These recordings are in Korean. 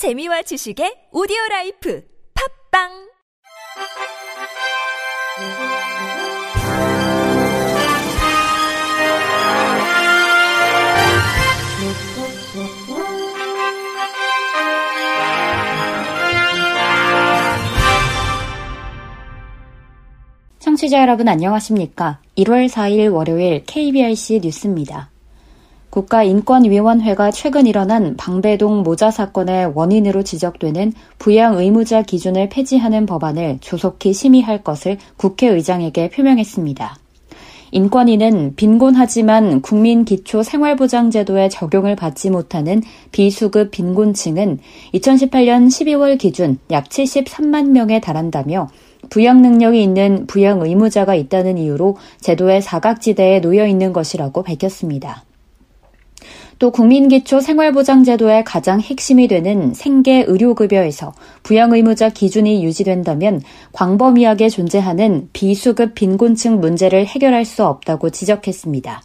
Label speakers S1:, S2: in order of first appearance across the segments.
S1: 재미와 지식의 오디오 라이프 팝빵
S2: 청취자 여러분 안녕하십니까? 1월 4일 월요일 KBRC 뉴스입니다. 국가인권위원회가 최근 일어난 방배동 모자 사건의 원인으로 지적되는 부양 의무자 기준을 폐지하는 법안을 조속히 심의할 것을 국회의장에게 표명했습니다. 인권위는 빈곤하지만 국민 기초 생활보장제도에 적용을 받지 못하는 비수급 빈곤층은 2018년 12월 기준 약 73만 명에 달한다며 부양 능력이 있는 부양 의무자가 있다는 이유로 제도의 사각지대에 놓여 있는 것이라고 밝혔습니다. 또 국민기초 생활보장제도의 가장 핵심이 되는 생계 의료급여에서 부양의무자 기준이 유지된다면 광범위하게 존재하는 비수급 빈곤층 문제를 해결할 수 없다고 지적했습니다.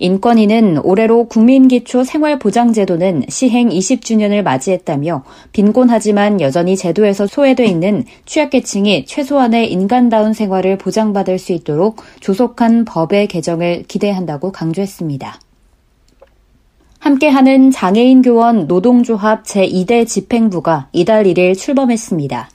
S2: 인권위는 올해로 국민기초 생활보장제도는 시행 20주년을 맞이했다며 빈곤하지만 여전히 제도에서 소외돼 있는 취약계층이 최소한의 인간다운 생활을 보장받을 수 있도록 조속한 법의 개정을 기대한다고 강조했습니다. 함께하는 장애인 교원 노동조합 제2대 집행부가 이달 1일 출범했습니다.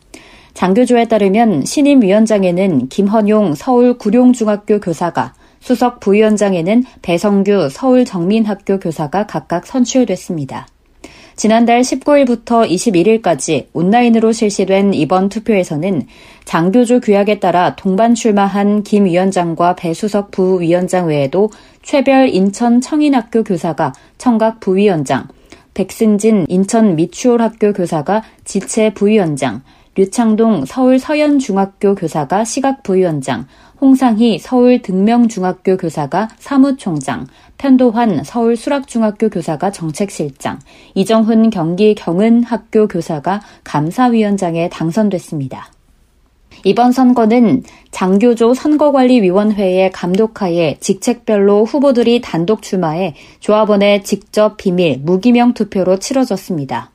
S2: 장교조에 따르면 신임위원장에는 김헌용 서울 구룡중학교 교사가 수석 부위원장에는 배성규 서울 정민학교 교사가 각각 선출됐습니다. 지난달 19일부터 21일까지 온라인으로 실시된 이번 투표에서는 장교조 규약에 따라 동반 출마한 김 위원장과 배수석 부위원장 외에도 최별 인천 청인학교 교사가 청각 부위원장, 백승진 인천 미추홀학교 교사가 지체 부위원장, 류창동 서울 서현중학교 교사가 시각부위원장, 홍상희 서울 등명중학교 교사가 사무총장, 편도환 서울 수락중학교 교사가 정책실장, 이정훈 경기 경은학교 교사가 감사위원장에 당선됐습니다. 이번 선거는 장교조 선거관리위원회의 감독하에 직책별로 후보들이 단독 출마해 조합원의 직접 비밀 무기명 투표로 치러졌습니다.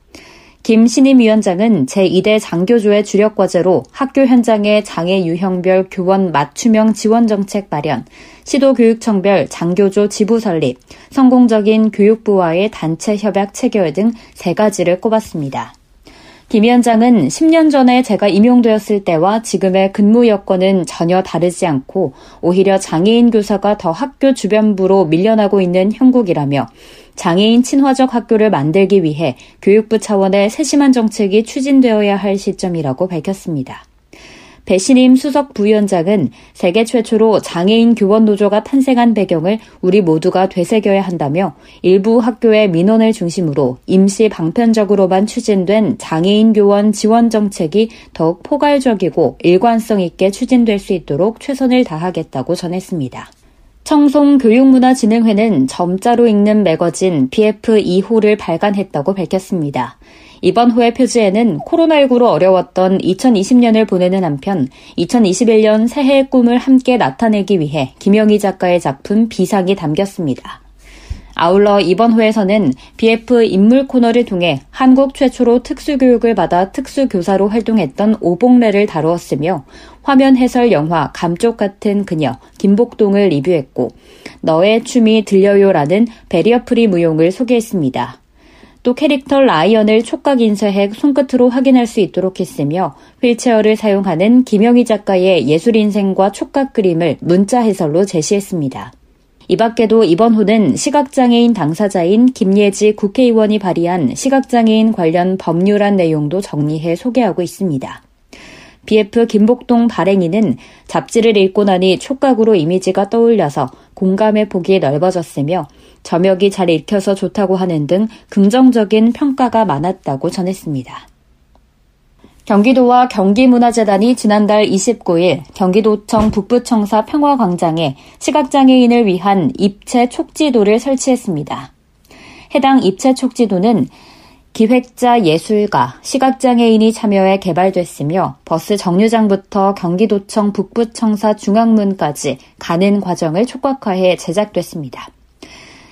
S2: 김 신임 위원장은 제2대 장교조의 주력 과제로 학교 현장의 장애 유형별 교원 맞춤형 지원 정책 마련, 시도교육청별 장교조 지부 설립, 성공적인 교육부와의 단체 협약 체결 등 세 가지를 꼽았습니다. 김 위원장은 10년 전에 제가 임용되었을 때와 지금의 근무 여건은 전혀 다르지 않고 오히려 장애인 교사가 더 학교 주변부로 밀려나고 있는 형국이라며 장애인 친화적 학교를 만들기 위해 교육부 차원의 세심한 정책이 추진되어야 할 시점이라고 밝혔습니다. 배신임 수석 부위원장은 세계 최초로 장애인 교원 노조가 탄생한 배경을 우리 모두가 되새겨야 한다며 일부 학교의 민원을 중심으로 임시 방편적으로만 추진된 장애인 교원 지원 정책이 더욱 포괄적이고 일관성 있게 추진될 수 있도록 최선을 다하겠다고 전했습니다. 청송 교육문화진흥회는 점자로 읽는 매거진 BF2호를 발간했다고 밝혔습니다. 이번 호의 표지에는 코로나19로 어려웠던 2020년을 보내는 한편 2021년 새해의 꿈을 함께 나타내기 위해 김영희 작가의 작품 비상이 담겼습니다. 아울러 이번 호에서는 BF 인물 코너를 통해 한국 최초로 특수교육을 받아 특수교사로 활동했던 오봉래를 다루었으며 화면 해설 영화 감쪽 같은 그녀 김복동을 리뷰했고 너의 춤이 들려요라는 베리어프리 무용을 소개했습니다. 또 캐릭터 라이언을 촉각 인쇄해 손끝으로 확인할 수 있도록 했으며 휠체어를 사용하는 김영희 작가의 예술 인생과 촉각 그림을 문자 해설로 제시했습니다. 이 밖에도 이번 호는 시각장애인 당사자인 김예지 국회의원이 발의한 시각장애인 관련 법률안 내용도 정리해 소개하고 있습니다. BF 김복동 발행인은 잡지를 읽고 나니 촉각으로 이미지가 떠올려서 공감의 폭이 넓어졌으며 점역이 잘 읽혀서 좋다고 하는 등 긍정적인 평가가 많았다고 전했습니다. 경기도와 경기문화재단이 지난달 29일 경기도청 북부청사 평화광장에 시각장애인을 위한 입체 촉지도를 설치했습니다. 해당 입체 촉지도는 기획자 예술가, 시각장애인이 참여해 개발됐으며 버스 정류장부터 경기도청 북부청사 중앙문까지 가는 과정을 촉각화해 제작됐습니다.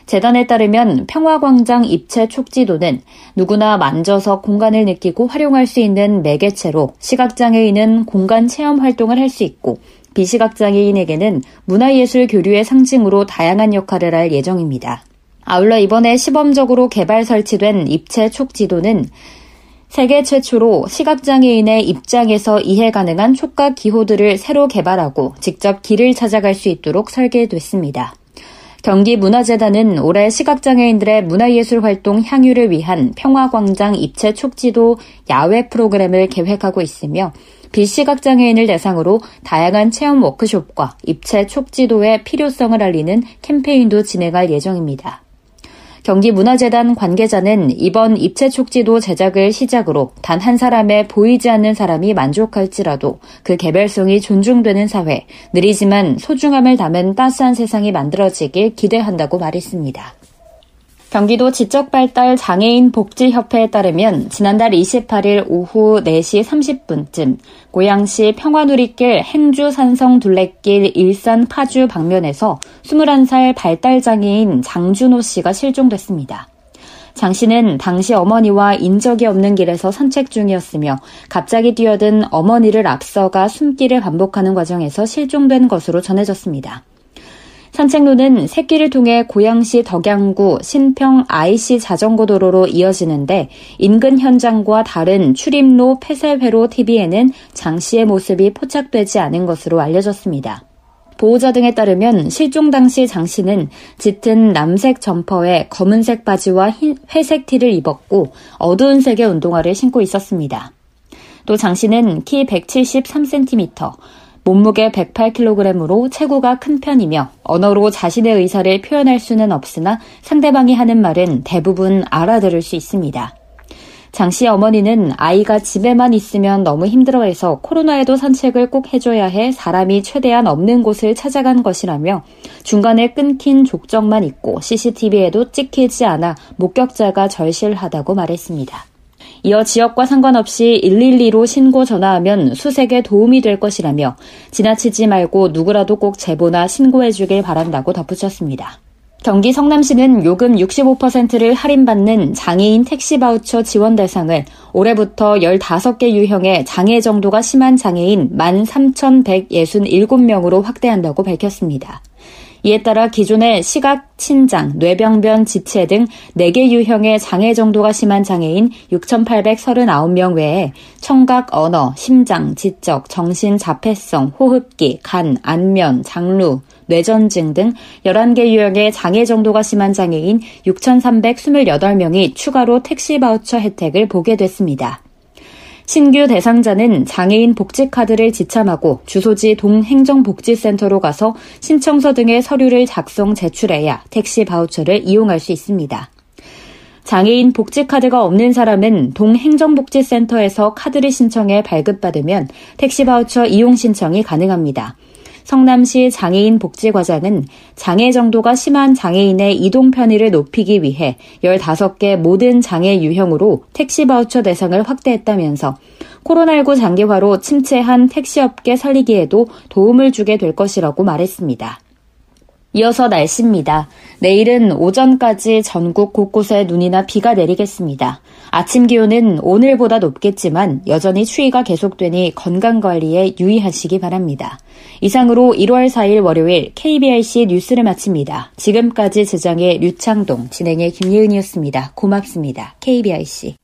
S2: 재단에 따르면 평화광장 입체 촉지도는 누구나 만져서 공간을 느끼고 활용할 수 있는 매개체로 시각장애인은 공간 체험 활동을 할 수 있고 비시각장애인에게는 문화예술 교류의 상징으로 다양한 역할을 할 예정입니다. 아울러 이번에 시범적으로 개발 설치된 입체 촉지도는 세계 최초로 시각장애인의 입장에서 이해 가능한 촉각 기호들을 새로 개발하고 직접 길을 찾아갈 수 있도록 설계됐습니다. 경기문화재단은 올해 시각장애인들의 문화예술 활동 향유를 위한 평화광장 입체 촉지도 야외 프로그램을 계획하고 있으며 비시각장애인을 대상으로 다양한 체험 워크숍과 입체 촉지도의 필요성을 알리는 캠페인도 진행할 예정입니다. 경기문화재단 관계자는 이번 입체 촉지도 제작을 시작으로 단 한 사람의 보이지 않는 사람이 만족할지라도 그 개별성이 존중되는 사회, 느리지만 소중함을 담은 따스한 세상이 만들어지길 기대한다고 말했습니다. 경기도 지적발달 장애인 복지협회에 따르면 지난달 28일 오후 4시 30분쯤 고양시 평화누리길 행주 산성 둘레길 일산 파주 방면에서 21살 발달장애인 장준호 씨가 실종됐습니다. 장 씨는 당시 어머니와 인적이 없는 길에서 산책 중이었으며 갑자기 뛰어든 어머니를 앞서가 숨기를 반복하는 과정에서 실종된 것으로 전해졌습니다. 산책로는 새길을 통해 고양시 덕양구 신평 IC 자전거 도로로 이어지는데 인근 현장과 다른 출입로 폐쇄회로 TV에는 장 씨의 모습이 포착되지 않은 것으로 알려졌습니다. 보호자 등에 따르면 실종 당시 장 씨는 짙은 남색 점퍼에 검은색 바지와 흰, 회색 티를 입었고 어두운 색의 운동화를 신고 있었습니다. 또 장 씨는 키 173cm, 몸무게 108kg으로 체구가 큰 편이며 언어로 자신의 의사를 표현할 수는 없으나 상대방이 하는 말은 대부분 알아들을 수 있습니다. 장 씨 어머니는 아이가 집에만 있으면 너무 힘들어해서 코로나에도 산책을 꼭 해줘야 해 사람이 최대한 없는 곳을 찾아간 것이라며 중간에 끊긴 족적만 있고 CCTV에도 찍히지 않아 목격자가 절실하다고 말했습니다. 이어 지역과 상관없이 112로 신고 전화하면 수색에 도움이 될 것이라며 지나치지 말고 누구라도 꼭 제보나 신고해 주길 바란다고 덧붙였습니다. 경기 성남시는 요금 65%를 할인받는 장애인 택시 바우처 지원 대상을 올해부터 15개 유형의 장애 정도가 심한 장애인 13,167명으로 확대한다고 밝혔습니다. 이에 따라 기존의 시각, 친장, 뇌병변, 지체 등 4개 유형의 장애 정도가 심한 장애인 6,839명 외에 청각, 언어, 심장, 지적, 정신, 자폐성, 호흡기, 간, 안면, 장루, 뇌전증 등 11개 유형의 장애 정도가 심한 장애인 6,328명이 추가로 택시 바우처 혜택을 보게 됐습니다. 신규 대상자는 장애인 복지카드를 지참하고 주소지 동행정복지센터로 가서 신청서 등의 서류를 작성 제출해야 택시 바우처를 이용할 수 있습니다. 장애인 복지카드가 없는 사람은 동행정복지센터에서 카드를 신청해 발급받으면 택시 바우처 이용 신청이 가능합니다. 성남시 장애인 복지과장은 장애 정도가 심한 장애인의 이동 편의를 높이기 위해 15개 모든 장애 유형으로 택시 바우처 대상을 확대했다면서 코로나19 장기화로 침체한 택시업계 살리기에도 도움을 주게 될 것이라고 말했습니다. 이어서 날씨입니다. 내일은 오전까지 전국 곳곳에 눈이나 비가 내리겠습니다. 아침 기온은 오늘보다 높겠지만 여전히 추위가 계속되니 건강관리에 유의하시기 바랍니다. 이상으로 1월 4일 월요일 KBRC 뉴스를 마칩니다. 지금까지 제작의 류창동, 진행의 김예은이었습니다. 고맙습니다. KBRC.